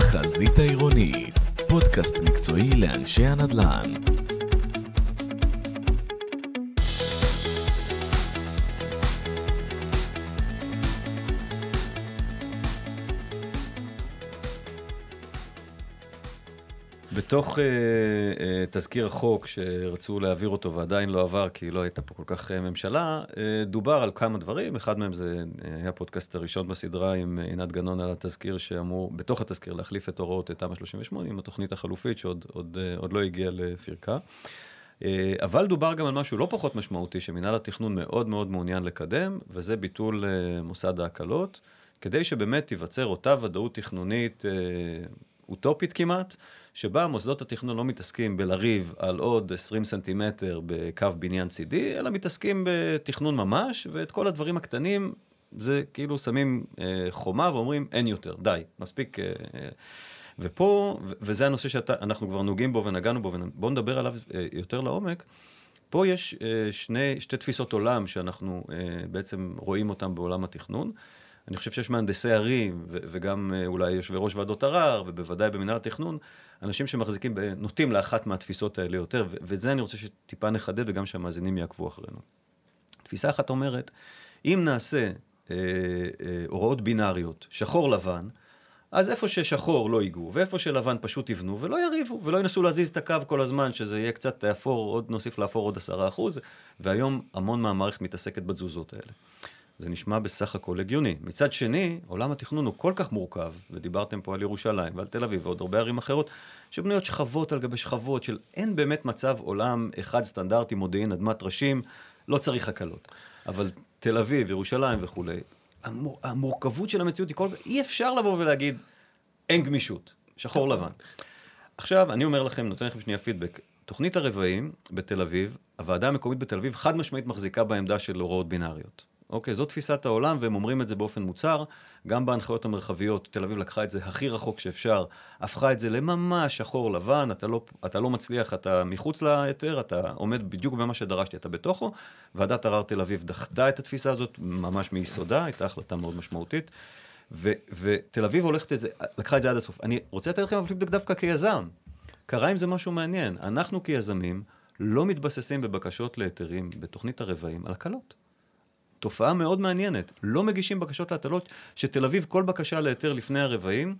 החזית העירונית, פודקאסט מקצועי לאנשי הנדל"ן. בתוך uh, uh, תזכיר החוק שרצו להעביר אותו ועדיין לא עבר כי לא הייתה פה כל כך uh, ממשלה, uh, דובר על כמה דברים, אחד מהם זה היה הפודקאסט הראשון בסדרה עם עינת גנון על התזכיר שאמור, בתוך התזכיר להחליף את הוראות תמ"א 38 עם התוכנית החלופית שעוד עוד, uh, עוד לא הגיעה לפרקה. Uh, אבל דובר גם על משהו לא פחות משמעותי שמינהל התכנון מאוד מאוד מעוניין לקדם, וזה ביטול uh, מוסד ההקלות, כדי שבאמת תיווצר אותה ודאות תכנונית uh, אוטופית כמעט. שבה מוסדות התכנון לא מתעסקים בלריב על עוד 20 סנטימטר בקו בניין צידי, אלא מתעסקים בתכנון ממש, ואת כל הדברים הקטנים, זה כאילו שמים אה, חומה ואומרים, אין יותר, די, מספיק. אה, אה, ופה, וזה הנושא שאנחנו כבר נוגעים בו ונגענו בו, ובואו נדבר עליו אה, יותר לעומק. פה יש אה, שני, שתי תפיסות עולם שאנחנו אה, בעצם רואים אותן בעולם התכנון. אני חושב שיש מהנדסי ערים, וגם אה, אולי יושבי ראש ועדות ערר, ובוודאי במנהל התכנון, אנשים שמחזיקים, נוטים לאחת מהתפיסות האלה יותר, ואת זה אני רוצה שטיפה נחדד וגם שהמאזינים יעקבו אחרינו. תפיסה אחת אומרת, אם נעשה אה, אה, הוראות בינאריות, שחור לבן, אז איפה ששחור לא ייגעו, ואיפה שלבן פשוט יבנו, ולא יריבו, ולא ינסו להזיז את הקו כל הזמן, שזה יהיה קצת אפור, עוד נוסיף לאפור עוד עשרה אחוז, והיום המון מהמערכת מתעסקת בתזוזות האלה. זה נשמע בסך הכל הגיוני. מצד שני, עולם התכנון הוא כל כך מורכב, ודיברתם פה על ירושלים ועל תל אביב ועוד הרבה ערים אחרות, שבנויות שכבות על גבי שכבות של אין באמת מצב עולם אחד סטנדרטי, מודיעין, אדמת ראשים, לא צריך הקלות. אבל תל אביב, ירושלים וכולי, המור, המורכבות של המציאות היא כל כך, אי אפשר לבוא ולהגיד, אין גמישות, שחור לבן. עכשיו, אני אומר לכם, נותן לכם שנייה פידבק. תוכנית הרבעים בתל אביב, הוועדה המקומית בתל אביב חד משמעית מחזיקה בעמדה של הוראות בינאריות. אוקיי, זו תפיסת העולם, והם אומרים את זה באופן מוצהר. גם בהנחיות המרחביות, תל אביב לקחה את זה הכי רחוק שאפשר, הפכה את זה לממש שחור לבן, אתה לא, אתה לא מצליח, אתה מחוץ להיתר, אתה עומד בדיוק במה שדרשתי, אתה בתוכו. ועדת ערר תל אביב דחתה את התפיסה הזאת ממש מיסודה, הייתה החלטה מאוד משמעותית. ו, ותל אביב הולכת את זה, לקחה את זה עד הסוף. אני רוצה לתת לכם אבל דווקא כיזם. קרה עם זה משהו מעניין. אנחנו כיזמים לא מתבססים בבקשות להיתרים בתוכנית הרבעים על הקלות. תופעה מאוד מעניינת. לא מגישים בקשות להטלות, שתל אביב, כל בקשה להיתר לפני הרבעים,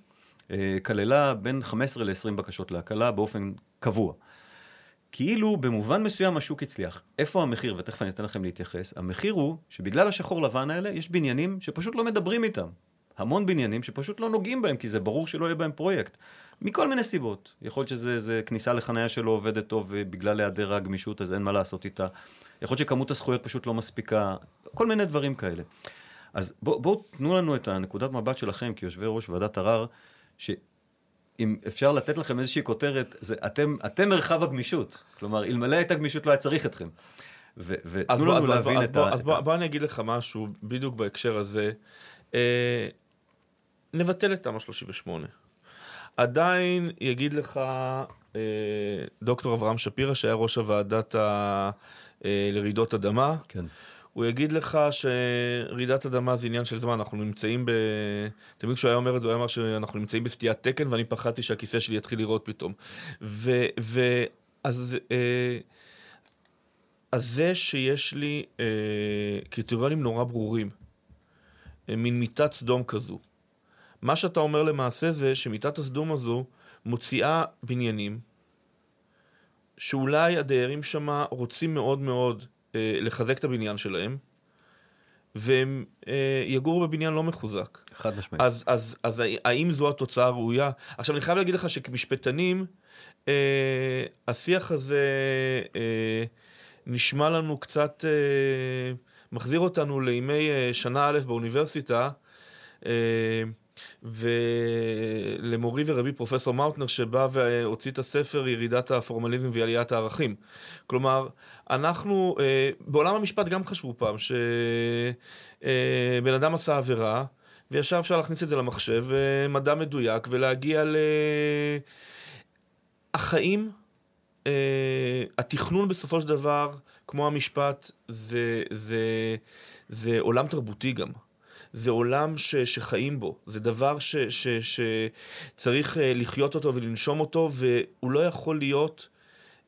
אה, כללה בין 15 ל-20 בקשות להקלה באופן קבוע. כאילו במובן מסוים השוק הצליח. איפה המחיר? ותכף אני אתן לכם להתייחס. המחיר הוא שבגלל השחור לבן האלה יש בניינים שפשוט לא מדברים איתם. המון בניינים שפשוט לא נוגעים בהם, כי זה ברור שלא יהיה בהם פרויקט. מכל מיני סיבות. יכול להיות שזה כניסה לחניה שלא עובדת טוב ובגלל היעדר הגמישות אז אין מה לעשות איתה. יכול להיות שכמות הזכויות פשוט לא מספיקה. כל מיני דברים כאלה. אז בואו בוא, תנו לנו את הנקודת מבט שלכם כיושבי ראש ועדת ערר, שאם אפשר לתת לכם איזושהי כותרת, זה אתם, אתם מרחב הגמישות. כלומר, אלמלא הייתה גמישות לא היה צריך אתכם. ותנו לנו בוא, להבין אז את בוא, ה... אז בוא, בוא אני אגיד לך משהו בדיוק בהקשר הזה. אה, נבטל את תמ"א 38. עדיין יגיד לך אה, דוקטור אברהם שפירא, שהיה ראש הוועדת ה... אה, לרעידות אדמה. כן. הוא יגיד לך שרעידת אדמה זה עניין של זמן, אנחנו נמצאים ב... תמיד כשהוא היה אומר את זה, הוא היה אומר שאנחנו נמצאים בסטיית תקן, ואני פחדתי שהכיסא שלי יתחיל לראות פתאום. ו... ו... אז... אה, אז זה שיש לי אה, קריטריונים נורא ברורים, אה, מין מיטת סדום כזו. מה שאתה אומר למעשה זה שמיטת הסדום הזו מוציאה בניינים שאולי הדיירים שם רוצים מאוד מאוד אה, לחזק את הבניין שלהם, והם אה, יגורו בבניין לא מחוזק. חד משמעית. אז, אז, אז האם זו התוצאה הראויה? עכשיו, אני חייב להגיד לך שכמשפטנים, אה, השיח הזה אה, נשמע לנו קצת, אה, מחזיר אותנו לימי אה, שנה א' באוניברסיטה. אה, ולמורי ורבי פרופסור מאוטנר שבא והוציא את הספר ירידת הפורמליזם ועליית הערכים. כלומר, אנחנו, אה, בעולם המשפט גם חשבו פעם שבן אה, אדם עשה עבירה וישר אפשר להכניס את זה למחשב, מדע מדויק ולהגיע ל... החיים, התכנון בסופו של דבר, כמו המשפט, זה, זה, זה עולם תרבותי גם. זה עולם ש, שחיים בו, זה דבר ש, ש, שצריך אה, לחיות אותו ולנשום אותו, והוא לא יכול להיות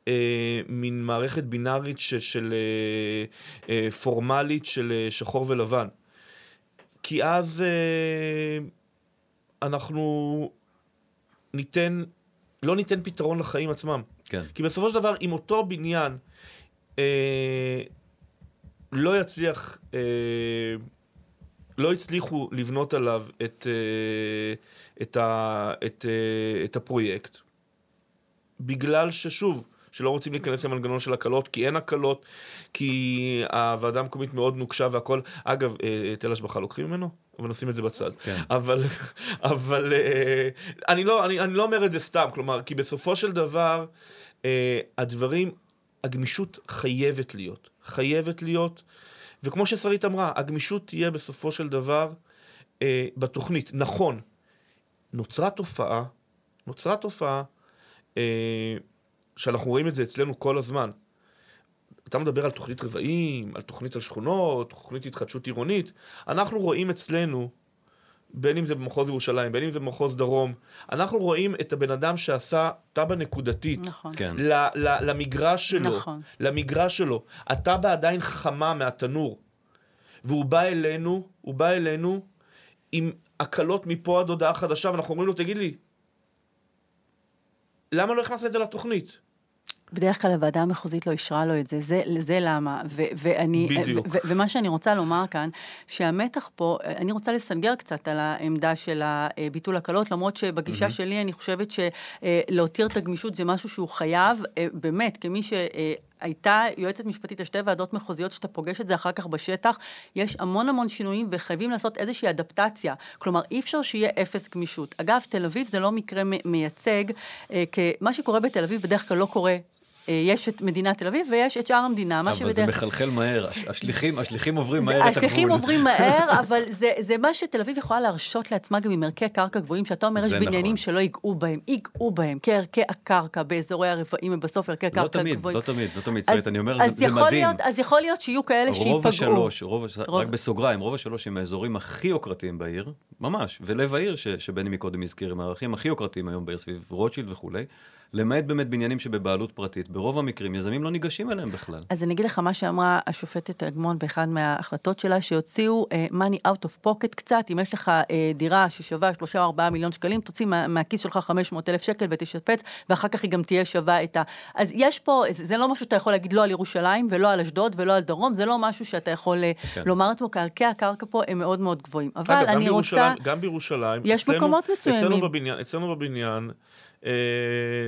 אה, מין מערכת בינארית ש, של אה, אה, פורמלית של אה, שחור ולבן. כי אז אה, אנחנו ניתן, לא ניתן פתרון לחיים עצמם. כן. כי בסופו של דבר, אם אותו בניין אה, לא יצליח, אה, לא הצליחו לבנות עליו את, אה, את, ה, את, אה, את הפרויקט, בגלל ששוב, שלא רוצים להיכנס למנגנון של הקלות, כי אין הקלות, כי הוועדה המקומית מאוד נוקשה והכל. אגב, אה, היטל השבחה לוקחים ממנו? אבל נשים את זה בצד. כן. אבל, אבל אה, אני, לא, אני, אני לא אומר את זה סתם, כלומר, כי בסופו של דבר, אה, הדברים, הגמישות חייבת להיות. חייבת להיות, וכמו ששרית אמרה, הגמישות תהיה בסופו של דבר אה, בתוכנית. נכון, נוצרה תופעה, נוצרה תופעה, אה, שאנחנו רואים את זה אצלנו כל הזמן. אתה מדבר על תוכנית רבעים, על תוכנית על שכונות, תוכנית התחדשות עירונית. אנחנו רואים אצלנו, בין אם זה במחוז ירושלים, בין אם זה במחוז דרום, אנחנו רואים את הבן אדם שעשה תב"ע נקודתית. נכון. כן. ל- ל- למגרש שלו. נכון. למגרש שלו. התב"ע עדיין חמה מהתנור. והוא בא אלינו, הוא בא אלינו עם הקלות מפה עד הודעה חדשה, ואנחנו אומרים לו, תגיד לי, למה לא הכנסת את זה לתוכנית? בדרך כלל הוועדה המחוזית לא אישרה לו את זה, זה, זה למה. ו, ואני, בדיוק. ו, ו, ומה שאני רוצה לומר כאן, שהמתח פה, אני רוצה לסנגר קצת על העמדה של ביטול הקלות, למרות שבגישה mm-hmm. שלי אני חושבת שלהותיר את הגמישות זה משהו שהוא חייב, אה, באמת, כמי ש... הייתה יועצת משפטית לשתי ועדות מחוזיות, שאתה פוגש את זה אחר כך בשטח, יש המון המון שינויים וחייבים לעשות איזושהי אדפטציה. כלומר, אי אפשר שיהיה אפס גמישות. אגב, תל אביב זה לא מקרה מייצג, אה, כי מה שקורה בתל אביב בדרך כלל לא קורה יש את מדינת תל אביב ויש את שאר המדינה. אבל שבדרך... זה מחלחל מהר, השליחים, השליחים עוברים מהר את הגבול. השליחים עוברים מהר, אבל זה, זה מה שתל אביב יכולה להרשות לעצמה גם עם ערכי קרקע גבוהים, שאתה אומר, יש בניינים נכון. שלא ייגעו בהם, ייגעו בהם, כערכי הקרקע באזורי הרפאים, ובסוף ערכי לא קרקע תמיד, גבוהים. לא תמיד, לא תמיד, שרית, אני אומר, אז זה, זה מדהים. להיות, אז יכול להיות שיהיו כאלה שייפגעו. רוב השלוש, רוב. רק בסוגריים, רוב השלוש הם האזורים הכי יוקרתיים בעיר, ממש, ולב העיר, ש, שבני מקודם הזכיר, הם הערכים הכי יוקרתיים היום בעיר סביב רוטשילד וכולי. למעט באמת בניינים שבבעלות פרטית. ברוב המקרים יזמים לא ניגשים אליהם בכלל. אז אני אגיד לך מה שאמרה השופטת אגמון באחד מההחלטות שלה, שהוציאו uh, money out of pocket קצת, אם יש לך uh, דירה ששווה 3 או 4 מיליון שקלים, תוציא מה, מהכיס שלך 500 אלף שקל ותשפץ, ואחר כך היא גם תהיה שווה את ה... אז יש פה, זה, זה לא משהו שאתה יכול להגיד לא על ירושלים, ולא על אשדוד, ולא על דרום, זה לא משהו שאתה יכול אה, כן. לומר לעצמו, כי ערכי הקרקע פה הם מאוד מאוד גבוהים. אבל אגב, אני רוצה... גם בירושלים, יש אצלנו, מקומות מסוימים. אצלנו בבניין, אצלנו בבניין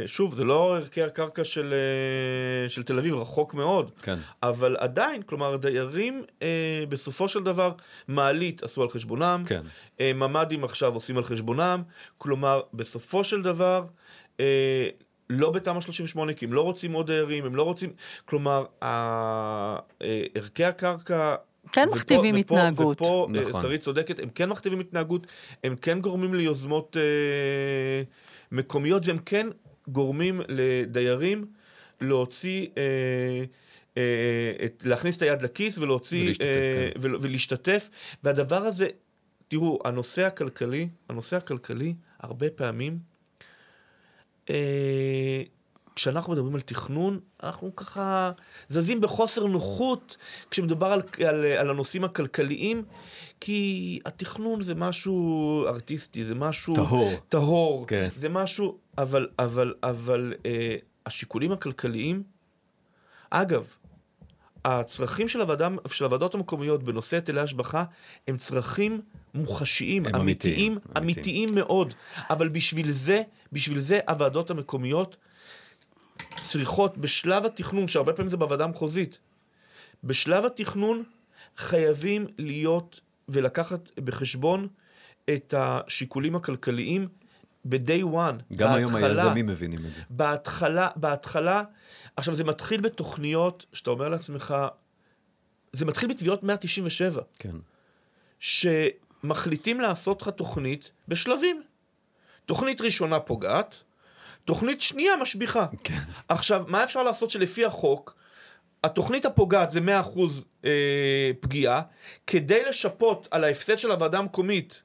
שוב, זה לא ערכי הקרקע של, uh, של תל אביב, רחוק מאוד. כן. אבל עדיין, כלומר, דיירים uh, בסופו של דבר, מעלית עשו על חשבונם, כן. uh, ממ"דים עכשיו עושים על חשבונם, כלומר, בסופו של דבר, לא בתמ"א 38, כי הם לא רוצים עוד דיירים, הם לא רוצים, כלומר, ערכי הקרקע... כן ופה, מכתיבים ופה, התנהגות. ופה, נכון. שרית צודקת, הם כן מכתיבים התנהגות, הם כן גורמים ליוזמות... Uh, מקומיות, והם כן גורמים לדיירים להוציא, אה, אה, את, להכניס את היד לכיס ולהוציא, ולהשתתף, אה, כן. ול, ולהשתתף, והדבר הזה, תראו, הנושא הכלכלי, הנושא הכלכלי, הרבה פעמים, אה, כשאנחנו מדברים על תכנון, אנחנו ככה זזים בחוסר נוחות כשמדובר על, על, על הנושאים הכלכליים, כי התכנון זה משהו ארטיסטי, זה משהו... טהור. טהור. כן. זה משהו... אבל, אבל, אבל אה, השיקולים הכלכליים... אגב, הצרכים של, הוועדה, של הוועדות המקומיות בנושא היטלי השבחה הם צרכים מוחשיים, הם אמיתיים, אמיתיים, אמיתיים מאוד. אבל בשביל זה, בשביל זה הוועדות המקומיות צריכות בשלב התכנון, שהרבה פעמים זה בוועדה המחוזית, בשלב התכנון חייבים להיות ולקחת בחשבון את השיקולים הכלכליים ב-day one. גם בהתחלה, היום היזמים מבינים את זה. בהתחלה, בהתחלה, עכשיו זה מתחיל בתוכניות שאתה אומר לעצמך, זה מתחיל בתביעות 197. כן. שמחליטים לעשות לך תוכנית בשלבים. תוכנית ראשונה פוגעת, תוכנית שנייה משביחה. כן. עכשיו, מה אפשר לעשות שלפי החוק, התוכנית הפוגעת זה 100% אה, פגיעה, כדי לשפות על ההפסד של הוועדה המקומית,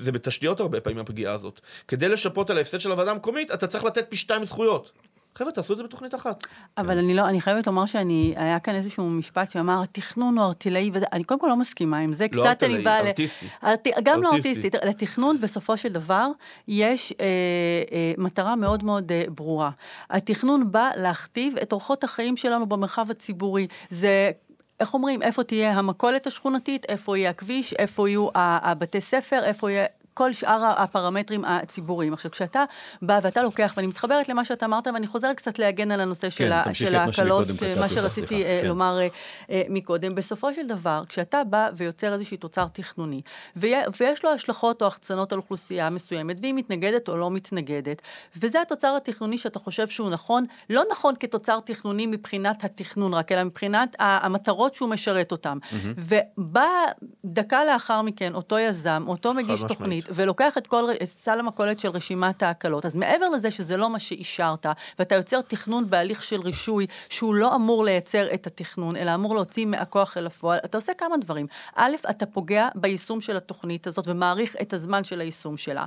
זה בתשתיות הרבה פעמים הפגיעה הזאת, כדי לשפות על ההפסד של הוועדה המקומית, אתה צריך לתת פי שתיים זכויות. חבר'ה, תעשו את זה בתוכנית אחת. אבל אני לא, אני חייבת לומר שאני, היה כאן איזשהו משפט שאמר, התכנון הוא ארטילאי, ואני קודם כל לא מסכימה עם זה, לא קצת אני ארטילאי, באה... ל- ארטיסטי. ארטי, גם לא ארטיסטי. ארטיסטי. לתכנון, בסופו של דבר, יש אה, אה, מטרה מאוד מאוד אה, ברורה. התכנון בא להכתיב את אורחות החיים שלנו במרחב הציבורי. זה... איך אומרים, איפה תהיה המכולת השכונתית, איפה יהיה הכביש, איפה יהיו הבתי ספר, איפה יהיה... כל שאר הפרמטרים הציבוריים. עכשיו, כשאתה בא ואתה לוקח, ואני מתחברת למה שאתה אמרת, ואני חוזרת קצת להגן על הנושא של, תמשיכי של מה ההקלות, קטעתי מה אותך, שרציתי. אה, כן. לומר אה, אה, מקודם. בסופו של דבר, כשאתה בא ויוצר איזשהי תוצר תכנוני, ויש לו השלכות או החצנות על אוכלוסייה מסוימת, והיא מתנגדת או לא מתנגדת, וזה התוצר התכנוני שאתה חושב שהוא נכון, לא נכון כתוצר תכנוני מבחינת התכנון רק, אלא מבחינת המטרות שהוא משרת אותם. ובא דקה לאחר מכן אותו יזם, אותו מגיש משמעית. תוכנית, ולוקח את כל ר- סל המכולת של רשימת ההקלות. אז מעבר לזה שזה לא מה שאישרת, ואתה יוצר תכנון בהליך של רישוי, שהוא לא אמור לייצר את התכנון, אלא אמור להוציא מהכוח אל הפועל, אתה עושה כמה דברים. א', אתה פוגע ביישום של התוכנית הזאת ומאריך את הזמן של היישום שלה.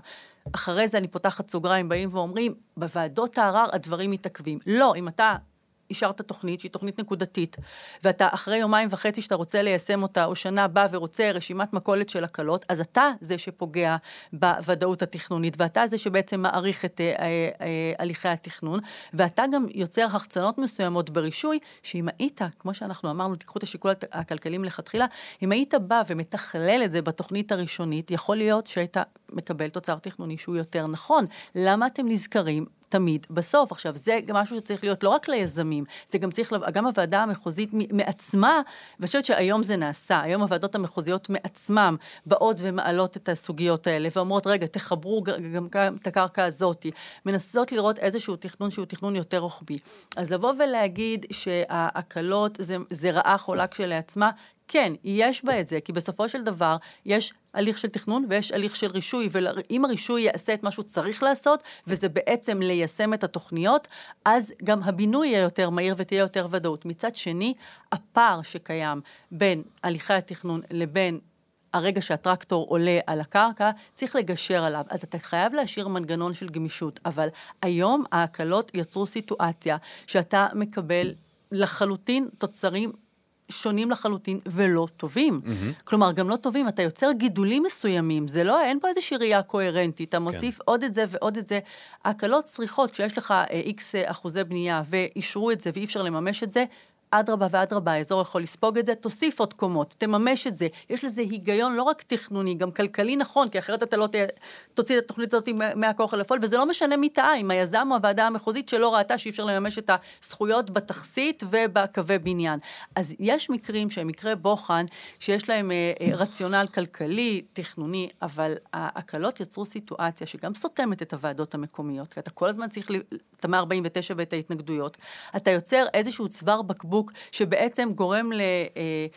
אחרי זה אני פותחת סוגריים, באים ואומרים, בוועדות הערר הדברים מתעכבים. לא, אם אתה... אישרת תוכנית שהיא תוכנית נקודתית, ואתה אחרי יומיים וחצי שאתה רוצה ליישם אותה, או שנה בא ורוצה רשימת מכולת של הקלות, אז אתה זה שפוגע בוודאות התכנונית, ואתה זה שבעצם מעריך את אה, אה, אה, הליכי התכנון, ואתה גם יוצר החצנות מסוימות ברישוי, שאם היית, כמו שאנחנו אמרנו, תיקחו את השיקול הכלכלי מלכתחילה, אם היית בא ומתכלל את זה בתוכנית הראשונית, יכול להיות שהיית מקבל תוצר תכנוני שהוא יותר נכון. למה אתם נזכרים תמיד בסוף. עכשיו, זה גם משהו שצריך להיות לא רק ליזמים, זה גם צריך, גם הוועדה המחוזית מעצמה, ואני חושבת שהיום זה נעשה, היום הוועדות המחוזיות מעצמם באות ומעלות את הסוגיות האלה, ואומרות, רגע, תחברו גם את הקרקע הזאת, מנסות לראות איזשהו תכנון שהוא תכנון יותר רוחבי. אז לבוא ולהגיד שההקלות זה, זה רעה חולה כשלעצמה, כן, יש בה את זה, כי בסופו של דבר יש הליך של תכנון ויש הליך של רישוי, ואם הרישוי יעשה את מה שהוא צריך לעשות, וזה בעצם ליישם את התוכניות, אז גם הבינוי יהיה יותר מהיר ותהיה יותר ודאות. מצד שני, הפער שקיים בין הליכי התכנון לבין הרגע שהטרקטור עולה על הקרקע, צריך לגשר עליו. אז אתה חייב להשאיר מנגנון של גמישות, אבל היום ההקלות יצרו סיטואציה שאתה מקבל לחלוטין תוצרים שונים לחלוטין ולא טובים. Mm-hmm. כלומר, גם לא טובים, אתה יוצר גידולים מסוימים, זה לא, אין פה איזושהי ראייה קוהרנטית, אתה מוסיף כן. עוד את זה ועוד את זה. ההקלות צריכות, כשיש לך איקס אה, אחוזי בנייה ואישרו את זה ואי אפשר לממש את זה, אדרבה ואדרבה, האזור יכול לספוג את זה, תוסיף עוד קומות, תממש את זה. יש לזה היגיון לא רק תכנוני, גם כלכלי נכון, כי אחרת אתה לא ת... תוציא את התוכנית הזאת מהכוח אל הפועל, וזה לא משנה מי טעה, אם היזם או הוועדה המחוזית שלא ראתה שאי אפשר לממש את הזכויות בתכסית ובקווי בניין. אז יש מקרים שהם מקרי בוחן, שיש להם אה, אה, רציונל כלכלי, תכנוני, אבל ההקלות יצרו סיטואציה שגם סותמת את הוועדות המקומיות, כי אתה כל הזמן צריך, את המאה 49 ואת ההתנגדויות, אתה יוצר איזשהו צוואר בקבוק שבעצם גורם ל... אה,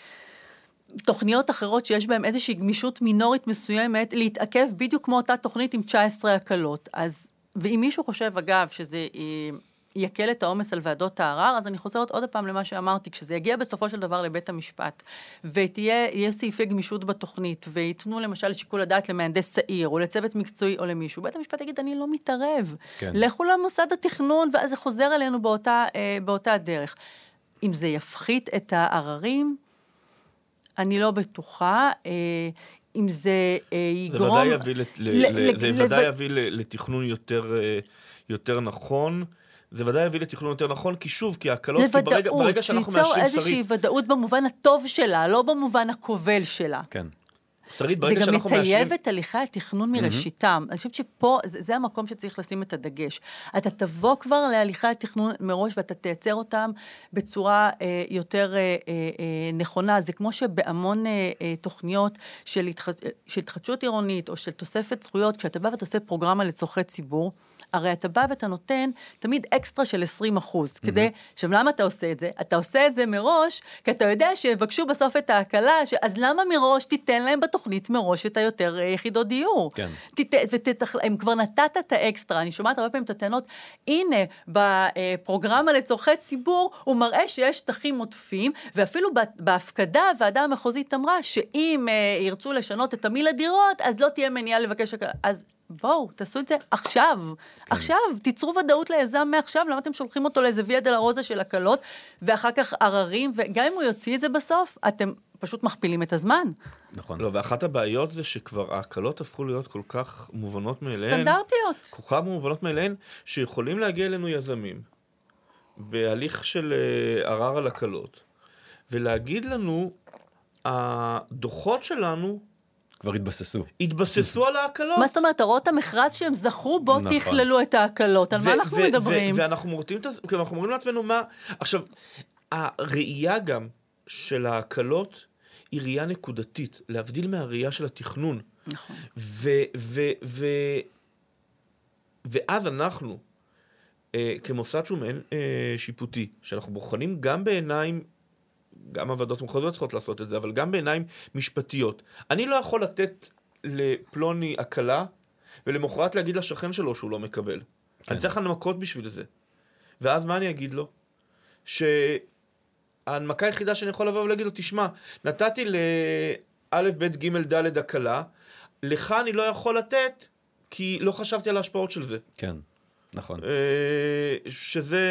תוכניות אחרות שיש בהן איזושהי גמישות מינורית מסוימת, להתעכב בדיוק כמו אותה תוכנית עם 19 הקלות. אז, ואם מישהו חושב, אגב, שזה אה, יקל את העומס על ועדות הערר, אז אני חוזרת עוד פעם למה שאמרתי, כשזה יגיע בסופו של דבר לבית המשפט, ויהיה סעיפי גמישות בתוכנית, וייתנו למשל שיקול הדעת למהנדס העיר, או לצוות מקצועי, או למישהו, בית המשפט יגיד, אני לא מתערב. כן. לכו למוסד התכנון, ואז זה חוזר אלינו באותה, אה, באותה דרך. אם זה יפחית את העררים, אני לא בטוחה. אה, אם זה אה, יגרום... זה ודאי יביא, לת... ל... ל... זה ל... ודאי יביא לתכנון יותר, אה, יותר נכון. זה ודאי יביא לתכנון יותר נכון, כי שוב, כי ההקלות, לוודאות, כי ברגע, ברגע שאנחנו מאשרים שרית... זה ייצור איזושהי ודאות במובן הטוב שלה, לא במובן הכובל שלה. כן. שרית, ברגע שאנחנו מאשרים... זה גם מטייב את הליכי התכנון מראשיתם. Mm-hmm. אני חושבת שפה, זה, זה המקום שצריך לשים את הדגש. אתה תבוא כבר להליכי התכנון מראש ואתה תייצר אותם בצורה אה, יותר אה, אה, נכונה. זה כמו שבהמון אה, אה, תוכניות של, התח... של התחדשות עירונית או של תוספת זכויות, כשאתה בא ואתה עושה פרוגרמה לצורכי ציבור, הרי אתה בא ואתה נותן תמיד אקסטרה של 20 אחוז, mm-hmm. כדי, עכשיו למה אתה עושה את זה? אתה עושה את זה מראש, כי אתה יודע שיבקשו בסוף את ההקלה, ש... אז למה מראש תיתן להם בתוכנית? מראש את היותר אה, יחידות דיור. כן. תת, ותתח... הם כבר נתת את האקסטרה, אני שומעת הרבה פעמים את הטענות, הנה, בפרוגרמה לצורכי ציבור, הוא מראה שיש שטחים עוטפים, ואפילו בהפקדה הוועדה המחוזית אמרה שאם אה, ירצו לשנות את תמיל הדירות, אז לא תהיה מניעה לבקש... אז בואו, תעשו את זה עכשיו. כן. עכשיו, תיצרו ודאות ליזם מעכשיו, למה אתם שולחים אותו לאיזה ויה דה רוזה של הקלות, ואחר כך עררים, וגם אם הוא יוציא את זה בסוף, אתם פשוט מכפילים את הזמן. נכון. לא, ואחת הבעיות זה שכבר ההקלות הפכו להיות כל כך מובנות מאליהן. סטנדרטיות. כל כך מובנות מאליהן, שיכולים להגיע אלינו יזמים, בהליך של uh, ערר על הקלות, ולהגיד לנו, הדוחות שלנו כבר התבססו. התבססו על ההקלות. מה זאת אומרת, הוראות המכרז שהם זכו בו נכון. תכללו את ההקלות, על מה אנחנו מדברים? ואנחנו מורטים את זה, אנחנו אומרים לעצמנו מה... עכשיו, הראייה גם של ההקלות היא ראייה נקודתית, להבדיל מהראייה של התכנון. נכון. ואז אנחנו, אה, כמוסד שהוא מעין אה, שיפוטי, שאנחנו בוחנים גם בעיניים גם הוועדות המחוזיות צריכות לעשות את זה, אבל גם בעיניים משפטיות. אני לא יכול לתת לפלוני הקלה, ולמחרת להגיד לשכן שלו שהוא לא מקבל. כן. אני צריך הנמקות בשביל זה. ואז מה אני אגיד לו? שההנמקה היחידה שאני יכול לבוא ולהגיד לו, תשמע, נתתי לאלף, בית, גימל, דלת הקלה, לך אני לא יכול לתת, כי לא חשבתי על ההשפעות של זה. כן, נכון. אה, שזה...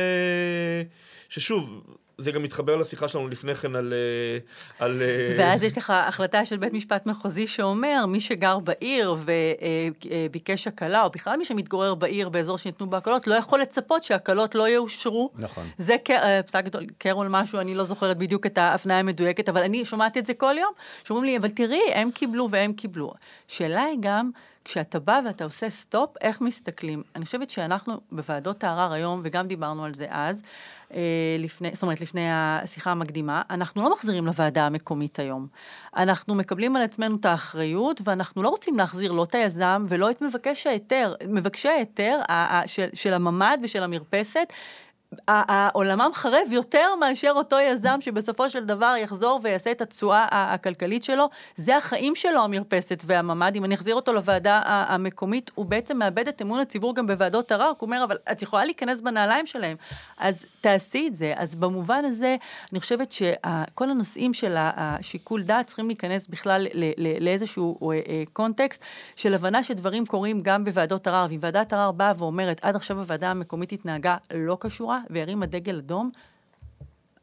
ששוב, זה גם מתחבר לשיחה שלנו לפני כן על... אה, על אה, ואז יש לך החלטה של בית משפט מחוזי שאומר, מי שגר בעיר וביקש הקלה, או בכלל מי שמתגורר בעיר באזור שניתנו בו הקלות, לא יכול לצפות שהקלות לא יאושרו. נכון. זה אה, פסק קרול משהו, אני לא זוכרת בדיוק את ההפניה המדויקת, אבל אני שומעת את זה כל יום, שאומרים לי, אבל תראי, הם קיבלו והם קיבלו. שאלה היא גם... כשאתה בא ואתה עושה סטופ, איך מסתכלים? אני חושבת שאנחנו בוועדות הערר היום, וגם דיברנו על זה אז, אה, לפני, זאת אומרת, לפני השיחה המקדימה, אנחנו לא מחזירים לוועדה המקומית היום. אנחנו מקבלים על עצמנו את האחריות, ואנחנו לא רוצים להחזיר לא את היזם ולא את מבקש ההיתר. מבקשי ההיתר של, של הממ"ד ושל המרפסת, העולמם חרב יותר מאשר אותו יזם שבסופו של דבר יחזור ויעשה את התשואה הכלכלית שלו. זה החיים שלו, המרפסת והממ"ד. אם אני אחזיר אותו לוועדה המקומית, הוא בעצם מאבד את אמון הציבור גם בוועדות ערר. הוא אומר, אבל את יכולה להיכנס בנעליים שלהם. אז תעשי את זה. אז במובן הזה, אני חושבת שכל הנושאים של השיקול דעת צריכים להיכנס בכלל לאיזשהו אה, אה, קונטקסט של הבנה שדברים קורים גם בוועדות ערר. ואם ועדת ערר באה ואומרת, עד עכשיו הוועדה המקומית התנהגה לא והרימה דגל אדום,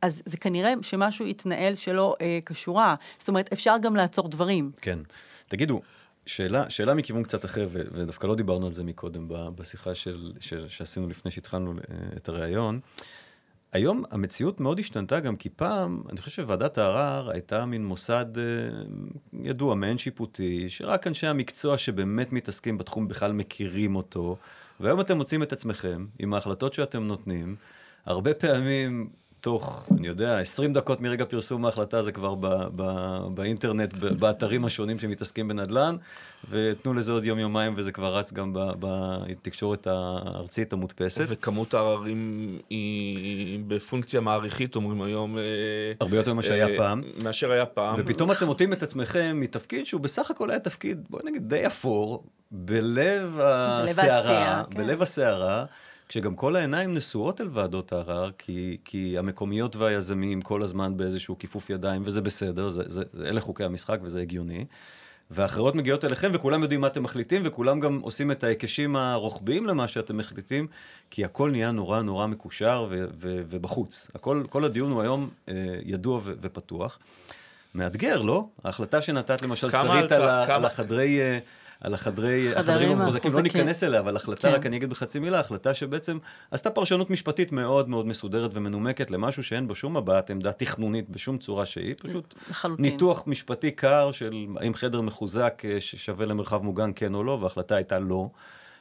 אז זה כנראה שמשהו התנהל שלא אה, כשורה. זאת אומרת, אפשר גם לעצור דברים. כן. תגידו, שאלה, שאלה מכיוון קצת אחר, ו- ודווקא לא דיברנו על זה מקודם בשיחה של, של, שעשינו לפני שהתחלנו אה, את הריאיון. היום המציאות מאוד השתנתה גם כי פעם, אני חושב שוועדת הערר הייתה מין מוסד אה, ידוע, מעין שיפוטי, שרק אנשי המקצוע שבאמת מתעסקים בתחום בכלל מכירים אותו. והיום אתם מוצאים את עצמכם עם ההחלטות שאתם נותנים, הרבה פעמים תוך, אני יודע, 20 דקות מרגע פרסום ההחלטה זה כבר ב, ב, באינטרנט, ב, באתרים השונים שמתעסקים בנדל"ן, ותנו לזה עוד יום-יומיים וזה כבר רץ גם בתקשורת הארצית המודפסת. וכמות העררים היא בפונקציה מעריכית, אומרים היום. אה, הרבה יותר ממה שהיה אה, פעם. מאשר היה פעם. ופתאום אתם מוצאים את עצמכם מתפקיד שהוא בסך הכל היה תפקיד, בואי נגיד, די אפור, בלב הסערה, כן. בלב הסערה. כשגם כל העיניים נשואות אל ועדות הערר, כי, כי המקומיות והיזמים כל הזמן באיזשהו כיפוף ידיים, וזה בסדר, זה, זה, אלה חוקי המשחק וזה הגיוני. והאחרות מגיעות אליכם וכולם יודעים מה אתם מחליטים וכולם גם עושים את ההיקשים הרוחביים למה שאתם מחליטים כי הכל נהיה נורא נורא מקושר ו- ו- ובחוץ. הכל, כל הדיון הוא היום אה, ידוע ו- ופתוח. מאתגר, לא? ההחלטה שנתת למשל שרית על, כמה... על החדרי... אה, על החדרי, החדרים המחוזקים, לא ניכנס אליה, אבל החלטה, כן. רק אני אגיד בחצי מילה, החלטה שבעצם עשתה פרשנות משפטית מאוד מאוד מסודרת ומנומקת למשהו שאין בו שום הבעת עמדה תכנונית בשום צורה שהיא, פשוט לחלוטין. ניתוח משפטי קר של האם חדר מחוזק אה, ששווה למרחב מוגן כן או לא, וההחלטה הייתה לא.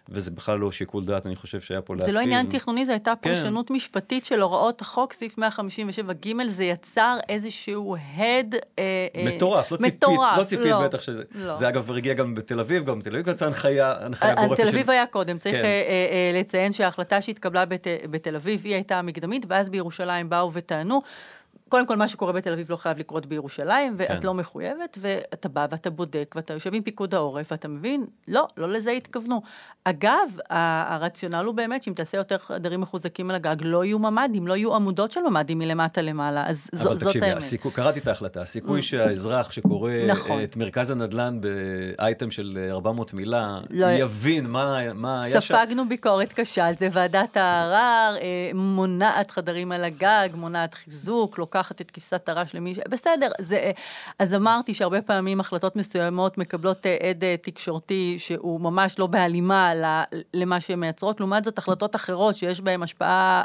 וזה בכלל לא שיקול דעת, אני חושב שהיה פה להפעיל. זה לא עניין תכנוני, זו הייתה כן. פרשנות כן. משפטית של הוראות החוק, סעיף 157ג, זה יצר איזשהו הד... אה, אה מטורף, לא ציפית, מטורף, לא ציפית לא, בטח שזה... לא. זה אגב הגיע גם בתל אביב, גם בתל אביב יצא הנחיה, הנחיה גורפת. תל אביב. היה קודם, צריך כן. אה, אה, אה, לציין שההחלטה שהתקבלה בת, בתל אביב, היא הייתה המקדמית, ואז בירושלים באו וטענו. קודם כל, מה שקורה בתל אביב לא חייב לקרות בירושלים, ואת כן. לא מחויבת, ואתה בא ואתה בודק, ואתה יושב עם פיקוד העורף, ואתה מבין, לא, לא לזה התכוונו. אגב, הרציונל הוא באמת שאם תעשה יותר חדרים מחוזקים על הגג, לא יהיו ממ"דים, לא יהיו עמודות של ממ"דים מלמטה למעלה, אז ז, אבל זאת תקשיבי, האמת. הסיכוי, קראתי את ההחלטה, הסיכוי שהאזרח שקורא נכון. את מרכז הנדל"ן באייטם של 400 מילה, לא- יבין מה מה היה שם. ספגנו ביקורת קשה על זה, ועדת הערר אה, מונעת חדרים על הגג, מונעת חיזוק, לוקחת את כבשת הרש למי ש... בסדר, זה... אה, אז אמרתי שהרבה פעמים החלטות מסוימות מקבלות אה, עד אה, תקשורתי שהוא ממש לא בהלימה למה שהן מייצרות, לעומת זאת החלטות אחרות שיש בהן השפעה...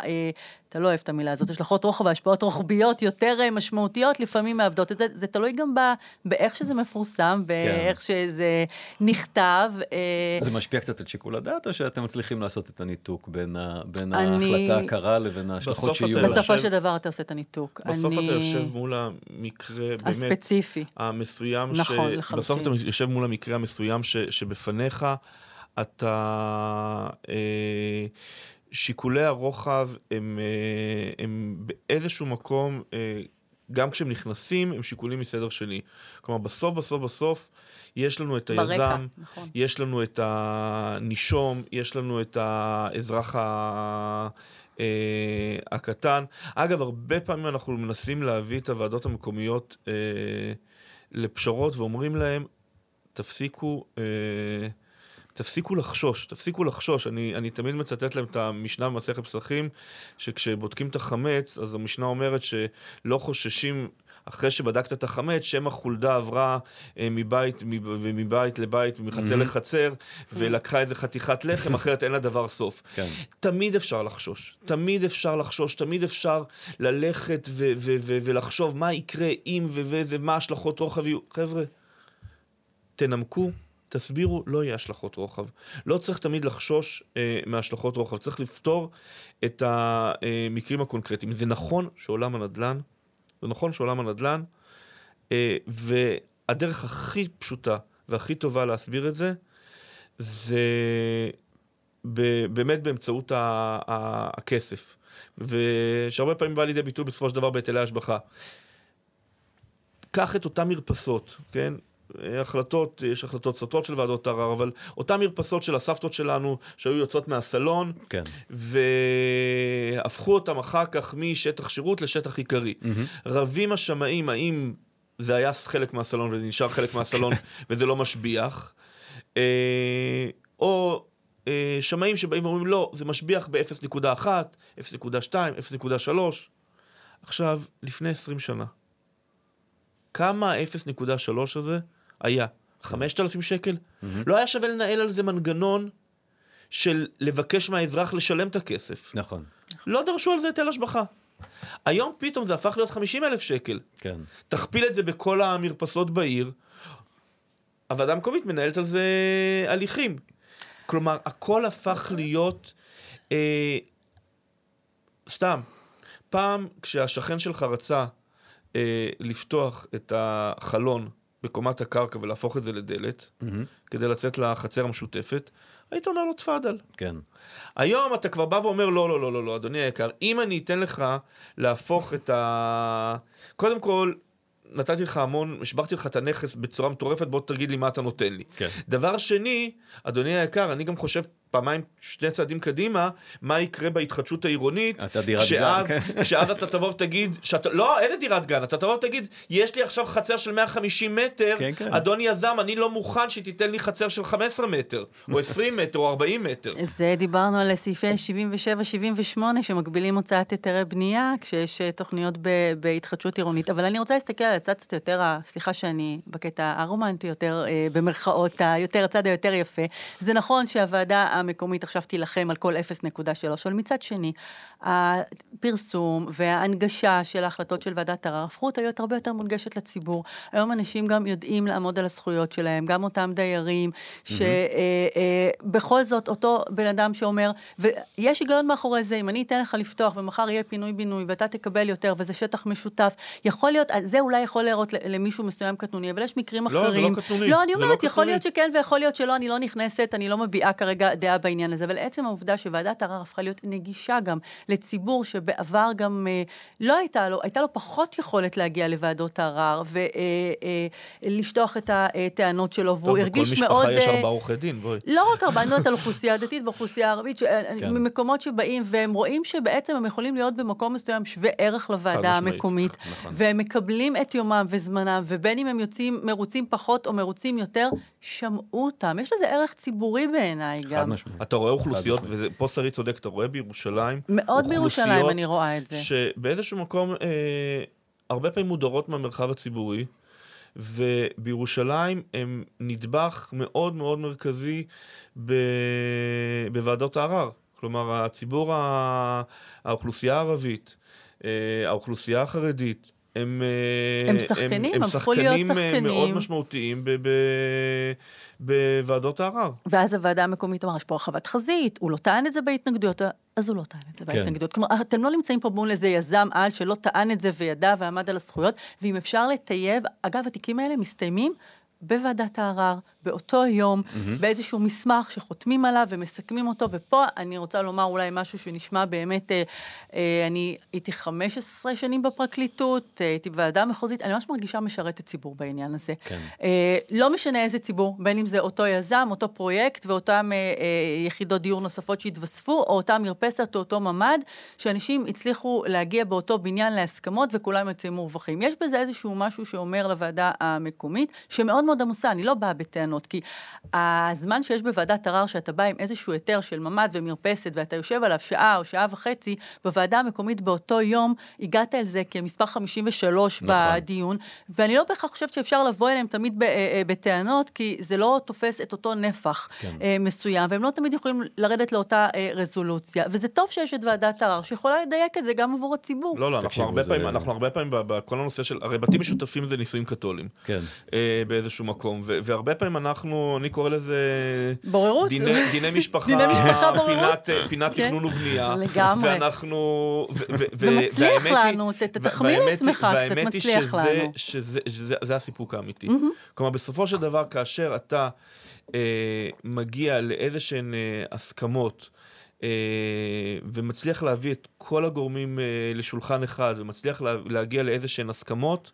אתה לא אוהב את המילה הזאת, השלכות רוחב והשפעות רוחביות יותר אה, משמעותיות, לפעמים מאבדות את זה. זה תלוי גם ב, באיך שזה מפורסם, באיך שזה נכתב. אה, זה משפיע קצת על שיקול הדעת, או שאתם מצליחים לעשות את הניתוק בין, ה, בין אני- ההחלטה הקרה לבין ההשלכות שיהיו? בסופו יושב- של דבר אתה עושה את הניתוק. בסוף אני- אתה יושב מול המקרה, באמת, הספציפי. המסוים, נכון, ש... לחלוטין. בסוף אתה יושב מול המקרה המסוים ש... שבפניך, אתה... אה, שיקולי הרוחב הם, אה, הם באיזשהו מקום, אה, גם כשהם נכנסים, הם שיקולים מסדר שני. כלומר, בסוף, בסוף, בסוף, יש לנו את ברקע, היזם, נכון. יש לנו את הנישום, יש לנו את האזרח ה... אה, הקטן. אגב, הרבה פעמים אנחנו מנסים להביא את הוועדות המקומיות אה, לפשרות ואומרים להם, תפסיקו, אה, תפסיקו לחשוש, תפסיקו לחשוש. אני, אני תמיד מצטט להם את המשנה במסכת פסחים, שכשבודקים את החמץ, אז המשנה אומרת שלא חוששים... אחרי שבדקת את החמץ, שמא חולדה עברה אה, מבית מב- ומבית לבית ומחצר Mhm. לחצר, ולקחה איזה חתיכת לחם, אחרת אין לה דבר סוף. כן. תמיד אפשר לחשוש, תמיד אפשר לחשוש, תמיד אפשר ללכת ו- ו- ו- ולחשוב מה יקרה אם וזה, מה השלכות רוחב יהיו. חבר'ה, תנמקו, תסבירו, לא יהיה השלכות רוחב. לא צריך תמיד לחשוש אה, מהשלכות רוחב, צריך לפתור את המקרים הקונקרטיים. זה נכון שעולם הנדל"ן, זה נכון שעולם הנדל"ן, אה, והדרך הכי פשוטה והכי טובה להסביר את זה, זה ב- באמת באמצעות ה- ה- הכסף, ושהרבה פעמים בא לידי ביטוי בסופו של דבר בהיטלי השבחה. קח את אותן מרפסות, כן? החלטות, יש החלטות סוטות של ועדות ערר, אבל אותן מרפסות של הסבתות שלנו שהיו יוצאות מהסלון, כן. והפכו אותם אחר כך משטח שירות לשטח עיקרי. רבים השמאים האם זה היה חלק מהסלון וזה נשאר חלק מהסלון וזה לא משביח, אה, או אה, שמאים שבאים ואומרים לא, זה משביח ב-0.1, 0.2, 0.3. עכשיו, לפני 20 שנה, כמה ה-0.3 הזה היה? 5,000 שקל? לא היה שווה לנהל על זה מנגנון של לבקש מהאזרח לשלם את הכסף. נכון, לא דרשו על זה היטל השבחה. היום פתאום זה הפך להיות 50 אלף שקל. כן. תכפיל את זה בכל המרפסות בעיר, הוועדה המקומית מנהלת על זה הליכים. כלומר, הכל הפך להיות... אה, סתם, פעם כשהשכן שלך רצה אה, לפתוח את החלון בקומת הקרקע ולהפוך את זה לדלת, כדי לצאת לחצר המשותפת, היית אומר לו תפאדל. כן. היום אתה כבר בא ואומר, לא, לא, לא, לא, לא, אדוני היקר, אם אני אתן לך להפוך את ה... קודם כל, נתתי לך המון, השברתי לך את הנכס בצורה מטורפת, בוא תגיד לי מה אתה נותן לי. כן. דבר שני, אדוני היקר, אני גם חושב פעמיים, שני צעדים קדימה, מה יקרה בהתחדשות העירונית. אתה דירת כשאז, גן, כן. כשאז אתה תבוא ותגיד, שאתה, לא, איזה דירת גן, אתה תבוא ותגיד, יש לי עכשיו חצר של 150 מטר, כן, כן. אדון יזם, אני לא מוכן שתיתן לי חצר של 15 מטר, או 20 מטר, או 40 מטר. זה דיברנו על סעיפי 77-78 שמגבילים הוצאת היתרי בנייה כשיש אה, תוכניות ב- בהתחדשות עירונית. אבל אני רוצה להסתכל על הצד קצת יותר, סליחה שאני בקטע הרומנטי יותר, אה, במרכאות, היותר, הצד היותר יפה. זה נכון שהוועדה המקומית עכשיו תילחם על כל 0.3, אבל מצד שני, הפרסום וההנגשה של ההחלטות של ועדת ערר הפכו אותה להיות הרבה יותר מונגשת לציבור. היום אנשים גם יודעים לעמוד על הזכויות שלהם, גם אותם דיירים, שבכל זאת אותו בן אדם שאומר, ויש היגיון מאחורי זה, אם אני אתן לך לפתוח ומחר יהיה פינוי-בינוי ואתה תקבל יותר וזה שטח משותף, יכול להיות, זה אולי יכול להראות למישהו מסוים קטנוני, אבל יש מקרים לא, זה לא אחרים. קטנוני, לא, אני זה לא אומרת, יכול. להיות שכן ויכול להיות שלא, אני לא נכנסת, אני לא מביעה כרגע דעה דעה בעניין הזה, אבל עצם העובדה שוועדת ערר הפכה להיות נגישה גם לציבור שבעבר גם אה, לא הייתה לו, הייתה לו פחות יכולת להגיע לוועדות הערר ולשטוח אה, את הטענות שלו, והוא הרגיש מאוד... בכל משפחה יש ארבעה עורכי דין, בואי. לא רק ארבעה, אני מדברת על אוכלוסייה דתית ואוכלוסייה ערבית, כן. ממקומות שבאים, והם רואים שבעצם הם יכולים להיות במקום מסוים שווה ערך לוועדה המקומית, נכון. והם מקבלים את יומם וזמנם, ובין אם הם יוצאים מרוצים פחות או מרוצים יותר, שמעו אותם. יש לזה ערך ציבורי בעיניי גם. משמעית. אתה רואה אוכלוסיות, ופה שרי צודק, אתה רואה בירושלים, מאוד בירושלים אני רואה את זה. שבאיזשהו מקום, אה, הרבה פעמים מודרות מהמרחב הציבורי. ובירושלים הם נדבך מאוד מאוד מרכזי ב... בוועדות הערר. כלומר, הציבור, האוכלוסייה הערבית, אה, האוכלוסייה החרדית, הם, אה, הם שחקנים, הם, הם הפכו להיות אה, שחקנים. מאוד משמעותיים ב, ב, בוועדות הערר. ואז הוועדה המקומית אמרה, יש פה הרחבת חזית, הוא לא טען את זה בהתנגדויות, אז הוא לא טען את זה כן. בהתנגדויות. כלומר, אתם לא נמצאים פה מול איזה יזם על שלא טען את זה וידע ועמד על הזכויות, ואם אפשר לטייב, אגב, התיקים האלה מסתיימים בוועדת הערר, באותו יום, mm-hmm. באיזשהו מסמך שחותמים עליו ומסכמים אותו, ופה אני רוצה לומר אולי משהו שנשמע באמת, אה, אה, אני הייתי 15 שנים בפרקליטות, אה, הייתי בוועדה המחוזית, אני ממש מרגישה משרתת ציבור בעניין הזה. כן. אה, לא משנה איזה ציבור, בין אם זה אותו יזם, אותו פרויקט ואותן אה, אה, יחידות דיור נוספות שהתווספו, או אותה מרפסת או אותו ממ"ד, שאנשים הצליחו להגיע באותו בניין להסכמות וכולם יוצאים מורווחים. יש בזה איזשהו משהו שאומר לוועדה המקומית, שמאוד מאוד עמוסה, אני לא באה בטענות, כי הזמן שיש בוועדת ערר, שאתה בא עם איזשהו היתר של ממ"ד ומרפסת, ואתה יושב עליו שעה או שעה וחצי, בוועדה המקומית באותו יום, הגעת אל זה כמספר 53 נכון. בדיון, ואני לא בהכרח חושבת שאפשר לבוא אליהם תמיד ב, אה, אה, בטענות, כי זה לא תופס את אותו נפח כן. אה, מסוים, והם לא תמיד יכולים לרדת לאותה רזולוציה, וזה טוב שיש את ועדת ערר, שיכולה לדייק את זה גם עבור הציבור. לא, לא, אנחנו הרבה, זה... פעמים, אנחנו הרבה פעמים בכל הנושא של, הרי בתים משותפים זה נישואים קתולים. כן. באיזשהו מקום, והרבה פעמים אנחנו, אני קורא לזה... בוררות. דיני, דיני משפחה. דיני משפחה בוררות. פינת, פינת כן. תכנון ובנייה. לגמרי. ואנחנו... ו, ו, ומצליח לנו, תחמיא לעצמך קצת, מצליח לנו. והאמת היא שזה, הסיפוק האמיתי. כלומר, בסופו של דבר, כאשר אתה אה, מגיע לאיזה שהן אה, הסכמות, Uh, ומצליח להביא את כל הגורמים uh, לשולחן אחד, ומצליח לה, להגיע לאיזה שהן הסכמות,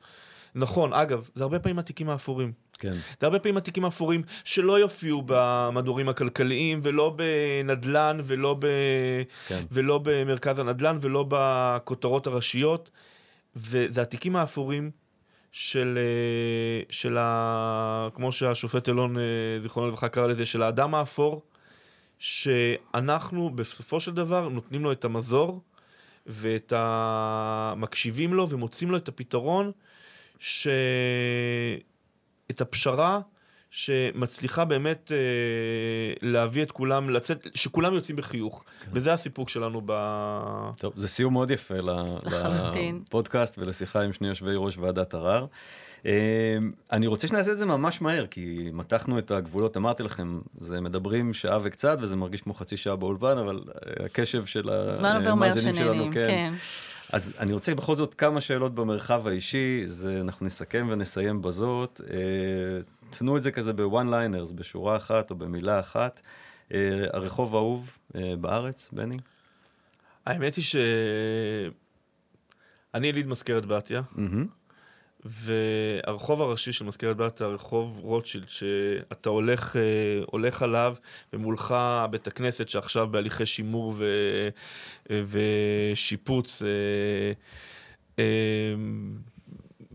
נכון, אגב, זה הרבה פעמים התיקים האפורים. כן. זה הרבה פעמים התיקים האפורים שלא יופיעו במדורים הכלכליים, ולא בנדל"ן, ולא, ב... כן. ולא במרכז הנדל"ן, ולא בכותרות הראשיות. וזה התיקים האפורים של, אה, של ה... כמו שהשופט אלון, אה, זיכרונו לברכה, קרא לזה, של האדם האפור, שאנחנו בסופו של דבר נותנים לו את המזור, ואת ה... מקשיבים לו ומוצאים לו את הפתרון. ש... את הפשרה שמצליחה באמת אה, להביא את כולם, לצאת, שכולם יוצאים בחיוך. כן. וזה הסיפוק שלנו ב... טוב, זה סיום מאוד יפה לפודקאסט ולשיחה עם שני יושבי ראש ועדת ערר. אה, אני רוצה שנעשה את זה ממש מהר, כי מתחנו את הגבולות, אמרתי לכם, זה מדברים שעה וקצת, וזה מרגיש כמו חצי שעה באולפן, אבל הקשב של המאזינים שלנו, כן. כן. אז אני רוצה בכל זאת כמה שאלות במרחב האישי, זה, אנחנו נסכם ונסיים בזאת. אה, תנו את זה כזה ב one liners, בשורה אחת או במילה אחת. אה, הרחוב האהוב אה, בארץ, בני? האמת היא שאני יליד מזכרת בתיה. Mm-hmm. והרחוב הראשי של מזכרת בתיה, רחוב רוטשילד, שאתה הולך, אה, הולך עליו, ומולך בית הכנסת שעכשיו בהליכי שימור ו, ושיפוץ.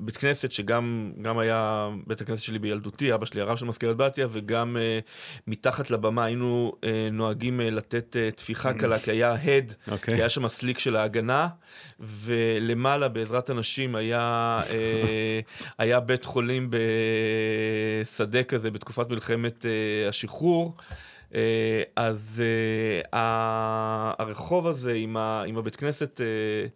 בית כנסת שגם היה בית הכנסת שלי בילדותי, אבא שלי הרב של מזכרת בתיה, וגם uh, מתחת לבמה היינו uh, נוהגים uh, לתת uh, טפיחה קלה, כי היה הד, okay. אוקיי. כי היה שם הסליק של ההגנה, ולמעלה בעזרת הנשים היה, uh, היה בית חולים בשדה כזה בתקופת מלחמת uh, השחרור. Uh, אז uh, הרחוב הזה עם, ה, עם הבית כנסת uh,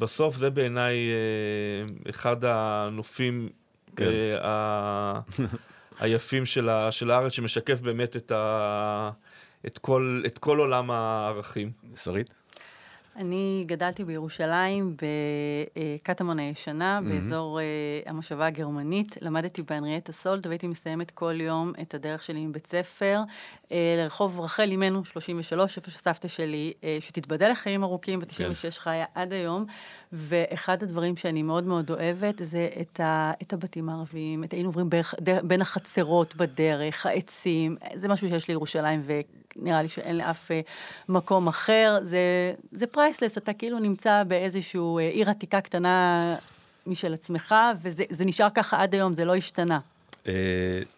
בסוף זה בעיניי אה, אחד הנופים כן. אה, היפים של, ה, של הארץ, שמשקף באמת את, ה, את, כל, את כל עולם הערכים. שרית? אני גדלתי בירושלים, בקטמון הישנה, באזור אה, המושבה הגרמנית. למדתי בהנריאטה סולט, והייתי מסיימת כל יום את הדרך שלי מבית ספר אה, לרחוב רחל אימנו 33, איפה שסבתא שלי, אה, שתתבדל לחיים ארוכים, ב-96 כן. חיה עד היום. ואחד הדברים שאני מאוד מאוד אוהבת זה את, ה, את הבתים הערביים, את היינו עוברים בין, בין החצרות בדרך, העצים, זה משהו שיש לירושלים ונראה לי שאין לאף מקום אחר. זה, זה פרייסלס, אתה כאילו נמצא באיזושהי אה, עיר עתיקה קטנה משל עצמך, וזה נשאר ככה עד היום, זה לא השתנה. אה,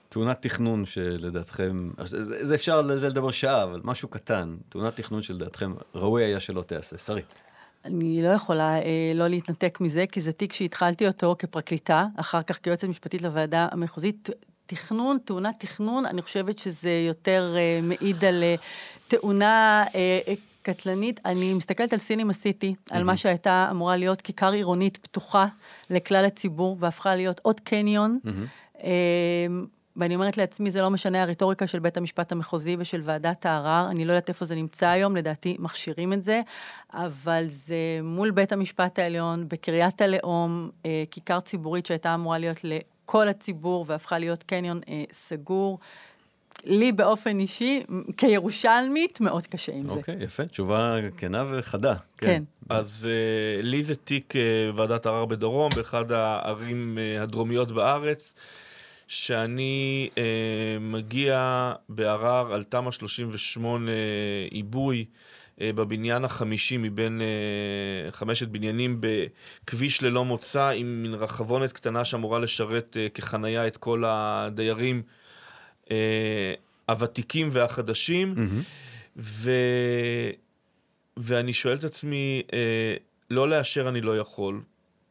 תאונת תכנון שלדעתכם, זה, זה אפשר על זה לדבר שעה, אבל משהו קטן, תאונת תכנון שלדעתכם ראוי היה שלא תיעשה. שרי. אני לא יכולה אה, לא להתנתק מזה, כי זה תיק שהתחלתי אותו כפרקליטה, אחר כך כיועצת משפטית לוועדה המחוזית. תכנון, תאונת תכנון, אני חושבת שזה יותר אה, מעיד על אה, תאונה אה, קטלנית. אני מסתכלת על סינימה סיטי, mm-hmm. על מה שהייתה אמורה להיות כיכר עירונית פתוחה לכלל הציבור, והפכה להיות עוד קניון. Mm-hmm. ואני אומרת לעצמי, זה לא משנה הרטוריקה של בית המשפט המחוזי ושל ועדת הערר, אני לא יודעת איפה זה נמצא היום, לדעתי מכשירים את זה, אבל זה מול בית המשפט העליון, בקריית הלאום, אה, כיכר ציבורית שהייתה אמורה להיות לכל הציבור והפכה להיות קניון אה, סגור. לי באופן אישי, כירושלמית, מאוד קשה עם זה. אוקיי, okay, יפה, תשובה כנה וחדה. כן. כן. אז uh, לי זה תיק uh, ועדת ערר בדרום, באחד הערים uh, הדרומיות בארץ. שאני אה, מגיע בערר על תמ"א 38 עיבוי בבניין החמישי מבין אה, חמשת בניינים בכביש ללא מוצא עם מין רחבונת קטנה שאמורה לשרת אה, כחנייה את כל הדיירים הוותיקים והחדשים. Mm-hmm. ו... ואני שואל את עצמי, אה, לא לאשר אני לא יכול,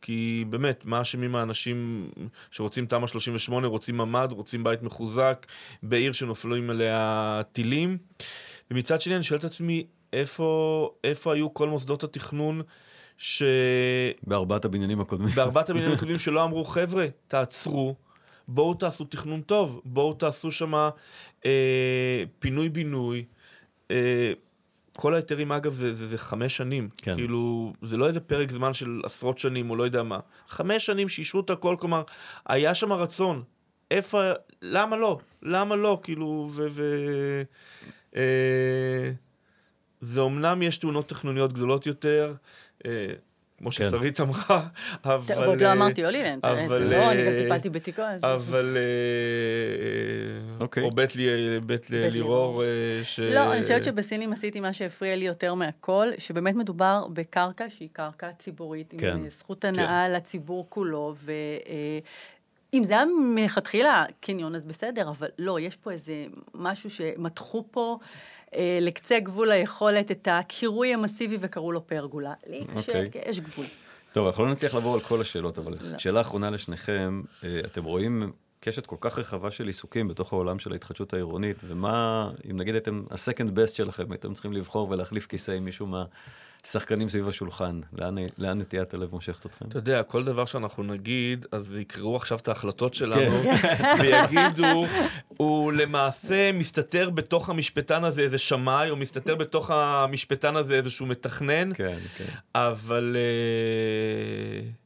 כי באמת, מה אשמים האנשים שרוצים תמ"א 38, רוצים ממ"ד, רוצים בית מחוזק, בעיר שנופלים עליה טילים? ומצד שני אני שואל את עצמי, איפה, איפה היו כל מוסדות התכנון ש... בארבעת הבניינים הקודמים. בארבעת הבניינים הקודמים שלא אמרו, חבר'ה, תעצרו, בואו תעשו תכנון טוב, בואו תעשו שם אה, פינוי-בינוי. אה, כל ההיתרים, אגב, זה, זה, זה חמש שנים. כן. כאילו, זה לא איזה פרק זמן של עשרות שנים, או לא יודע מה. חמש שנים שאישרו את הכל, כלומר, היה שם רצון. איפה, למה לא? למה לא? כאילו, ו... ו אה, זה אמנם יש תאונות תכנוניות גדולות יותר, אה, כמו כן. ששרית אמרה, אבל... טוב, עוד לא אמרתי הולילנד, אבל... לא, אני גם טיפלתי בתיקו. אבל... אוקיי. או בית לירור, ש... לא, אני חושבת שבסינים עשיתי מה שהפריע לי יותר מהכל, שבאמת מדובר בקרקע שהיא קרקע ציבורית, עם כן. זכות הנאה כן. לציבור כולו, ו... אם זה היה מלכתחילה קניון, אז בסדר, אבל לא, יש פה איזה משהו שמתחו פה אה, לקצה גבול היכולת את הקירוי המסיבי וקראו לו פרגולה. לי קשה, okay. אוקיי. יש גבול. טוב, אנחנו לא נצליח לעבור על כל השאלות, אבל לא. שאלה אחרונה לשניכם, אה, אתם רואים קשת כל כך רחבה של עיסוקים בתוך העולם של ההתחדשות העירונית, ומה, אם נגיד אתם, ה-second best שלכם, הייתם צריכים לבחור ולהחליף כיסא עם מישהו מה... שחקנים סביב השולחן, לאן, לאן נטיית הלב מושכת אתכם? אתה יודע, כל דבר שאנחנו נגיד, אז יקראו עכשיו את ההחלטות שלנו, כן. ויגידו, הוא למעשה מסתתר בתוך המשפטן הזה איזה שמאי, או מסתתר בתוך המשפטן הזה איזשהו מתכנן, כן, כן. אבל... Uh...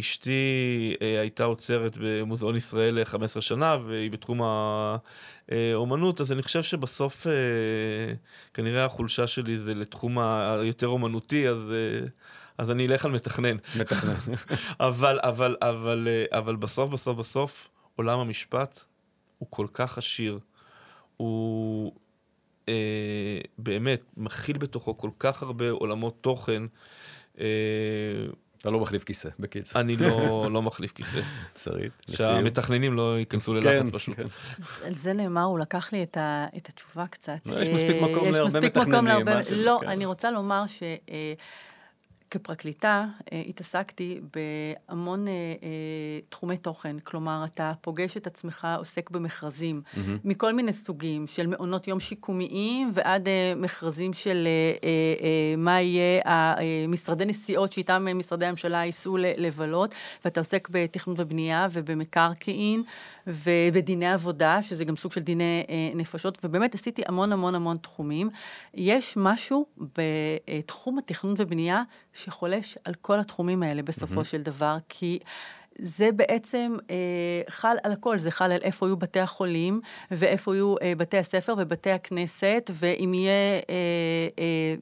אשתי אה, הייתה עוצרת במוזיאון ישראל 15 שנה, והיא בתחום האומנות, אז אני חושב שבסוף אה, כנראה החולשה שלי זה לתחום היותר אומנותי, אז... אה, אז אני אלך על מתכנן. מתכנן. אבל, אבל, אבל, אה, אבל בסוף, בסוף, בסוף, עולם המשפט הוא כל כך עשיר. הוא אה, באמת מכיל בתוכו כל כך הרבה עולמות תוכן. אה, אתה לא מחליף כיסא, בקיצר. אני לא, לא מחליף כיסא. שרית, שהמתכננים לא ייכנסו ללחץ כן, פשוט. כן. על זה נאמר, הוא לקח לי את, ה, את התשובה קצת. יש מספיק מקום להרבה מתכננים. לא. אני רוצה לומר ש... כפרקליטה אה, התעסקתי בהמון אה, אה, תחומי תוכן, כלומר, אתה פוגש את עצמך עוסק במכרזים, mm-hmm. מכל מיני סוגים, של מעונות יום שיקומיים ועד מכרזים של מה יהיה המשרדי נסיעות שאיתם משרדי הממשלה ייסעו לבלות, ואתה עוסק בתכנון ובנייה ובמקרקעין. ובדיני עבודה, שזה גם סוג של דיני נפשות, ובאמת עשיתי המון המון המון תחומים. יש משהו בתחום התכנון ובנייה שחולש על כל התחומים האלה בסופו mm-hmm. של דבר, כי... זה בעצם אה, חל על הכל, זה חל על איפה יהיו בתי החולים, ואיפה יהיו אה, בתי הספר ובתי הכנסת, ואם יהיה אה, אה,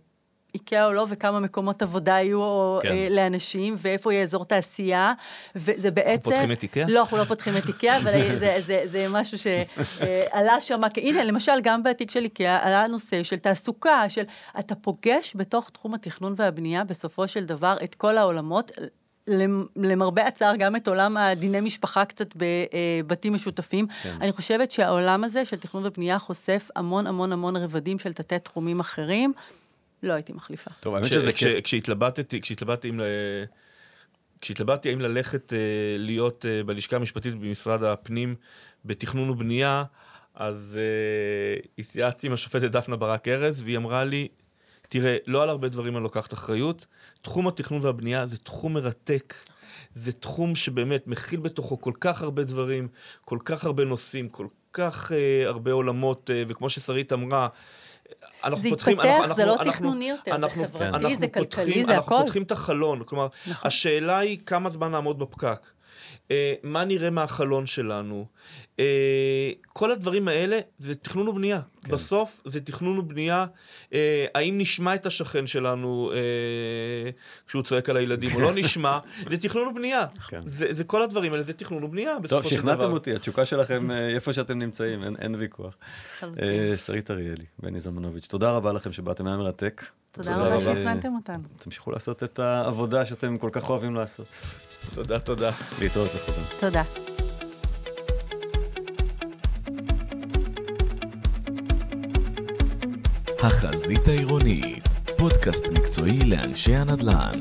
איקאה או לא, וכמה מקומות עבודה יהיו כן. אה, לאנשים, ואיפה יהיה אזור תעשייה, וזה בעצם... אנחנו פותחים את איקאה? לא, אנחנו לא פותחים את איקאה, אבל זה, זה, זה, זה משהו שעלה אה, שם, הנה, למשל, גם בתיק של איקאה עלה נושא של תעסוקה, של אתה פוגש בתוך תחום התכנון והבנייה, בסופו של דבר, את כל העולמות. למרבה הצער, גם את עולם הדיני משפחה קצת בבתים משותפים. כן. אני חושבת שהעולם הזה של תכנון ובנייה חושף המון המון המון רבדים של תתי תחומים אחרים. לא הייתי מחליפה. טוב, האמת שזה כיף. כשהתלבטתי, כשהתלבטתי אם... כשהתלבטתי האם ללכת uh, להיות uh, בלשכה המשפטית במשרד הפנים בתכנון ובנייה, אז uh, התייעצתי עם השופטת דפנה ברק ארז, והיא אמרה לי, תראה, לא על הרבה דברים אני לוקחת אחריות, תחום התכנון והבנייה זה תחום מרתק. זה תחום שבאמת מכיל בתוכו כל כך הרבה דברים, כל כך הרבה נושאים, כל כך uh, הרבה עולמות, uh, וכמו ששרית אמרה, זה פותחים, התפתח, אנחנו, זה לא אנחנו, תכנוני יותר, אנחנו, זה חברתי, כן. זה כלכלי, זה הכל. אנחנו פותחים את החלון, כלומר, נכון. השאלה היא כמה זמן נעמוד בפקק. אה, מה נראה מהחלון שלנו. אה, כל הדברים האלה זה תכנון ובנייה. כן. בסוף זה תכנון ובנייה. אה, האם נשמע את השכן שלנו אה, כשהוא צועק על הילדים או לא נשמע, זה תכנון ובנייה. כן. זה, זה כל הדברים האלה, זה תכנון ובנייה בסופו של דבר. טוב, שכנעתם אותי, התשוקה שלכם אה, איפה שאתם נמצאים, אין, אין ויכוח. אה, שרית אריאלי, בני זמנוביץ', תודה רבה לכם שבאתם, היה מרתק. תודה רבה שהזמנתם אותנו. תמשיכו לעשות את העבודה שאתם כל כך אוהבים לעשות. תודה, תודה. להתראות לכולם. תודה. החזית העירונית, פודקאסט מקצועי לאנשי הנדל"ן.